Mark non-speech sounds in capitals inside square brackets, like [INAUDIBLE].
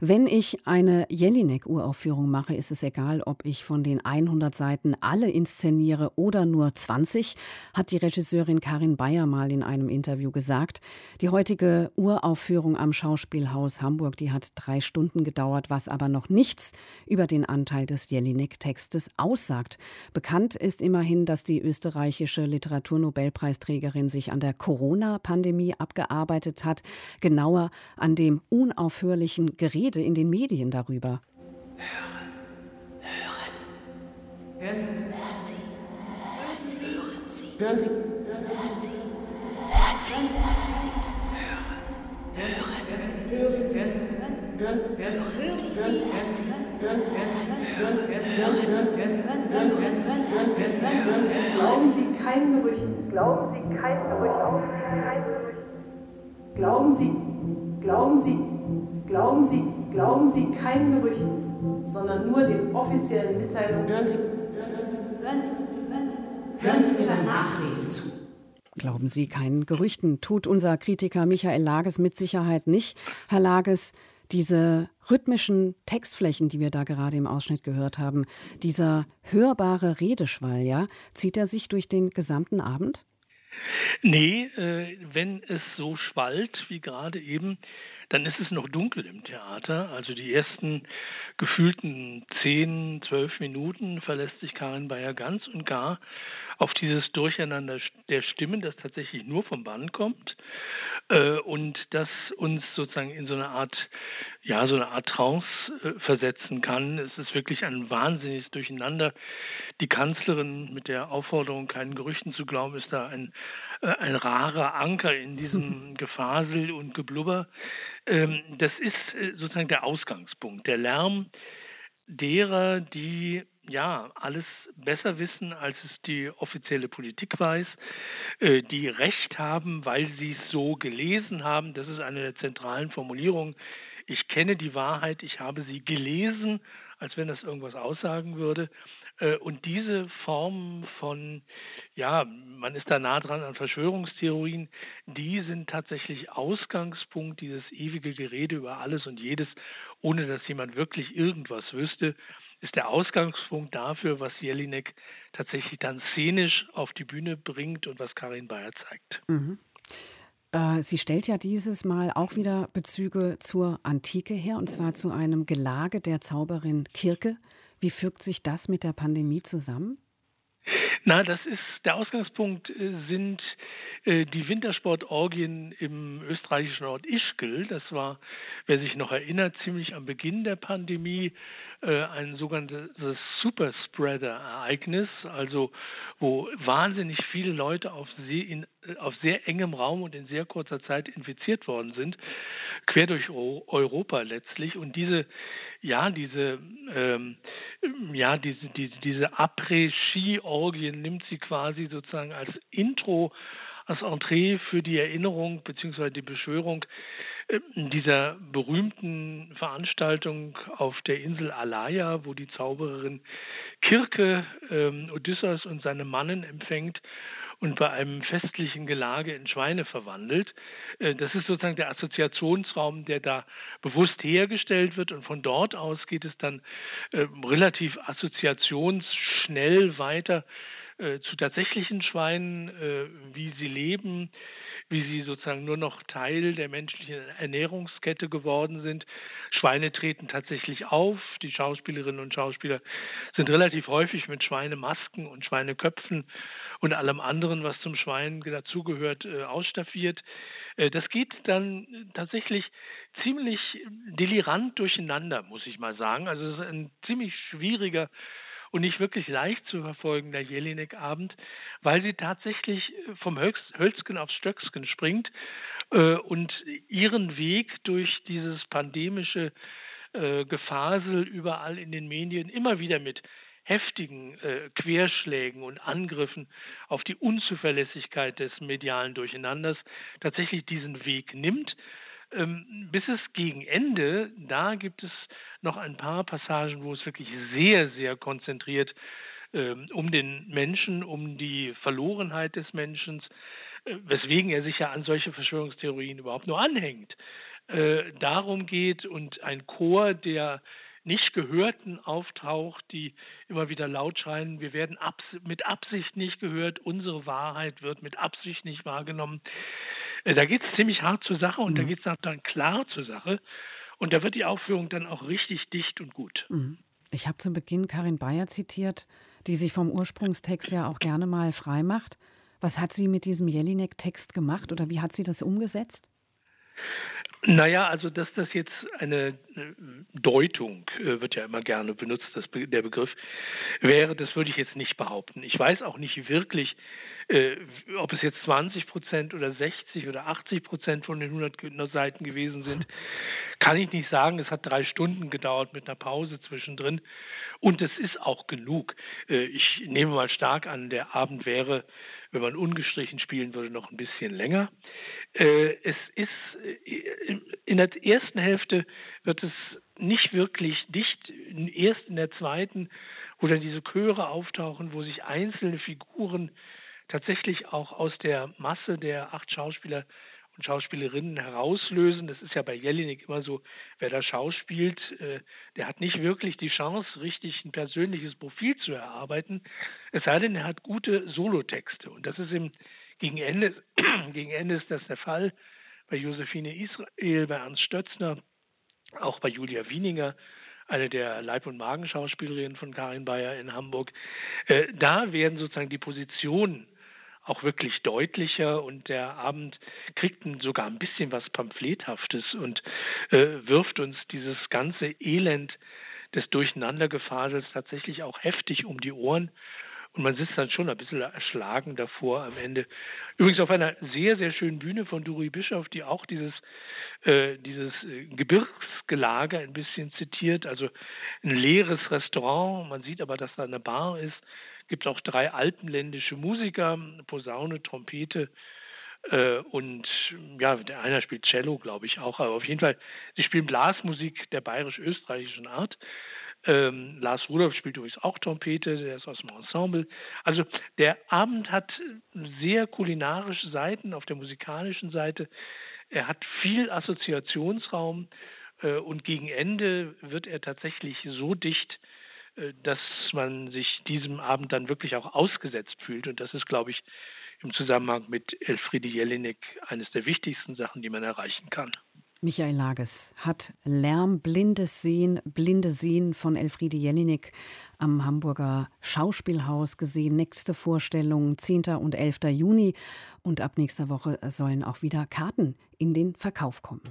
wenn ich eine Jelinek-Uraufführung mache, ist es egal, ob ich von den 100 Seiten alle inszeniere oder nur 20, hat die Regisseurin Karin Bayer mal in einem Interview gesagt. Die heutige Uraufführung am Schauspielhaus Hamburg, die hat drei Stunden gedauert, was aber noch nichts über den Anteil des Jelinek-Textes aussagt. Bekannt ist immerhin, dass die österreichische Literaturnobelpreisträgerin sich an der Corona-Pandemie abgearbeitet hat, genauer an dem unaufhörlichen Gerede Rede in den Medien darüber. Hören, hören. Hören, hören Sie. Hören Sie. Hören Sie. Hören Sie. Hören Sie. Hören Sie. Glauben Sie keinen Gerüchten. Glauben Sie keinen Gerüchten. Glauben Sie, glauben Sie, glauben Sie, glauben Sie keinen Gerüchten, sondern nur den offiziellen Mitteilungen. Hören Sie, hören Sie, hören Sie, hören Sie, hören Sie mir beim Nachlesen zu. Glauben Sie keinen Gerüchten, tut unser Kritiker Michael Lages mit Sicherheit nicht. Herr Lages, diese rhythmischen Textflächen, die wir da gerade im Ausschnitt gehört haben, dieser hörbare Redeschwall, ja, zieht er sich durch den gesamten Abend? Nee, äh, wenn es so schwallt wie gerade eben, dann ist es noch dunkel im Theater. Also die ersten gefühlten zehn, zwölf Minuten verlässt sich Karin Bayer ganz und gar auf dieses Durcheinander der Stimmen, das tatsächlich nur vom Band kommt und das uns sozusagen in so eine Art, ja, so eine Art Trance äh, versetzen kann. Es ist wirklich ein wahnsinniges Durcheinander. Die Kanzlerin mit der Aufforderung, keinen Gerüchten zu glauben, ist da ein, äh, ein rarer Anker in diesem [LAUGHS] Gefasel und Geblubber. Ähm, das ist äh, sozusagen der Ausgangspunkt. Der Lärm derer, die ja alles besser wissen, als es die offizielle Politik weiß, äh, die Recht haben, weil sie es so gelesen haben. Das ist eine der zentralen Formulierungen. Ich kenne die Wahrheit, ich habe sie gelesen, als wenn das irgendwas aussagen würde. Äh, und diese Form von, ja, man ist da nah dran an Verschwörungstheorien, die sind tatsächlich Ausgangspunkt dieses ewige Gerede über alles und jedes, ohne dass jemand wirklich irgendwas wüsste, ist der Ausgangspunkt dafür, was Jelinek tatsächlich dann szenisch auf die Bühne bringt und was Karin Bayer zeigt. Mhm. Äh, sie stellt ja dieses Mal auch wieder Bezüge zur Antike her, und zwar zu einem Gelage der Zauberin Kirke. Wie fügt sich das mit der Pandemie zusammen? Na, das ist der Ausgangspunkt äh, sind die Wintersportorgien im österreichischen Ort Ischgl. Das war, wer sich noch erinnert, ziemlich am Beginn der Pandemie äh, ein sogenanntes Superspreader-Ereignis, also wo wahnsinnig viele Leute auf sehr, in, auf sehr engem Raum und in sehr kurzer Zeit infiziert worden sind, quer durch Europa letztlich. Und diese, ja, diese, ähm, ja, diese, diese, diese Après-Ski-Orgien nimmt sie quasi sozusagen als Intro als Entree für die Erinnerung bzw. die Beschwörung äh, dieser berühmten Veranstaltung auf der Insel Alaya, wo die Zaubererin Kirke ähm, Odysseus und seine Mannen empfängt und bei einem festlichen Gelage in Schweine verwandelt. Äh, das ist sozusagen der Assoziationsraum, der da bewusst hergestellt wird und von dort aus geht es dann äh, relativ assoziationsschnell weiter äh, zu tatsächlichen Schweinen, äh, wie sie leben, wie sie sozusagen nur noch Teil der menschlichen Ernährungskette geworden sind. Schweine treten tatsächlich auf. Die Schauspielerinnen und Schauspieler sind relativ häufig mit Schweinemasken und Schweineköpfen und allem anderen, was zum Schwein dazugehört, äh, ausstaffiert. Äh, das geht dann tatsächlich ziemlich delirant durcheinander, muss ich mal sagen. Also es ist ein ziemlich schwieriger und nicht wirklich leicht zu verfolgen, der Jelinek-Abend, weil sie tatsächlich äh, vom Hölzken aufs Stöcksken springt äh, und ihren Weg durch dieses pandemische äh, Gefasel überall in den Medien immer wieder mit heftigen äh, Querschlägen und Angriffen auf die Unzuverlässigkeit des medialen Durcheinanders tatsächlich diesen Weg nimmt bis es gegen Ende, da gibt es noch ein paar Passagen, wo es wirklich sehr, sehr konzentriert ähm, um den Menschen, um die Verlorenheit des Menschen weswegen er sich ja an solche Verschwörungstheorien überhaupt nur anhängt, äh, darum geht und ein Chor, der nicht Gehörten auftaucht, die immer wieder laut schreien, wir werden abs mit Absicht nicht gehört, unsere Wahrheit wird mit Absicht nicht wahrgenommen. Äh, da geht es ziemlich hart zur Sache und mhm. da geht es dann klar zur Sache. Und da wird die Aufführung dann auch richtig dicht und gut. Mhm. Ich habe zu Beginn Karin Bayer zitiert, die sich vom Ursprungstext ja auch gerne mal frei macht. Was hat sie mit diesem Jelinek-Text gemacht oder wie hat sie das umgesetzt? Naja, also dass das jetzt eine Deutung, äh, wird ja immer gerne benutzt, das, der Begriff, wäre, das würde ich jetzt nicht behaupten. Ich weiß auch nicht wirklich, äh, ob es jetzt 20 Prozent oder 60 oder 80 Prozent von den 100 Seiten gewesen sind, [LAUGHS] kann ich nicht sagen. Es hat drei Stunden gedauert mit einer Pause zwischendrin. Und es ist auch genug. Äh, ich nehme mal stark an, der Abend wäre, wenn man ungestrichen spielen würde, noch ein bisschen länger. Äh, es ist äh, in der ersten Hälfte wird es nicht wirklich dicht, erst in der zweiten, wo dann diese Chöre auftauchen, wo sich einzelne Figuren tatsächlich auch aus der Masse der acht Schauspieler und Schauspielerinnen herauslösen. Das ist ja bei Jelinek immer so, wer da schauspielt, äh, der hat nicht wirklich die Chance, richtig ein persönliches Profil zu erarbeiten. Es sei denn, er hat gute Solotexte. Und das ist im, gegen Ende, [CLEARS THROAT] gegen Ende ist das der Fall bei Josephine Israel, bei Ernst Stötzner, auch bei Julia Wieninger eine der Leib- und Magenschauspielerinnen von Karin Bayer in Hamburg. Äh, da werden sozusagen die Positionen auch wirklich deutlicher und der Abend kriegt sogar ein bisschen was Pamphlethaftes und äh, wirft uns dieses ganze Elend des Durcheinandergefasels tatsächlich auch heftig um die Ohren. Und man sitzt dann schon ein bisschen erschlagen davor am Ende. Übrigens auf einer sehr, sehr schönen Bühne von Duri Bischof, die auch dieses, äh, dieses äh, Gebirgsgelage ein bisschen zitiert. Also ein leeres Restaurant. Man sieht aber, dass da eine Bar ist gibt auch drei alpenländische Musiker, Posaune, Trompete äh, und ja, der einer spielt Cello, glaube ich auch, aber auf jeden Fall, sie spielen Blasmusik der bayerisch-österreichischen Art. Ähm, Lars Rudolph spielt übrigens auch Trompete, der ist aus dem Ensemble. Also der Abend hat sehr kulinarische Seiten auf der musikalischen Seite. Er hat viel Assoziationsraum äh, und gegen Ende wird er tatsächlich so dicht, dass man sich diesem Abend dann wirklich auch ausgesetzt fühlt. Und das ist, glaube ich, im Zusammenhang mit Elfriede Jelinek eines der wichtigsten Sachen, die man erreichen kann. Michael Lages hat Lärm, blindes Sehen, blinde Sehen von Elfriede Jelinek am Hamburger Schauspielhaus gesehen. Nächste Vorstellung 10. und 11. Juni. Und ab nächster Woche sollen auch wieder Karten in den Verkauf kommen.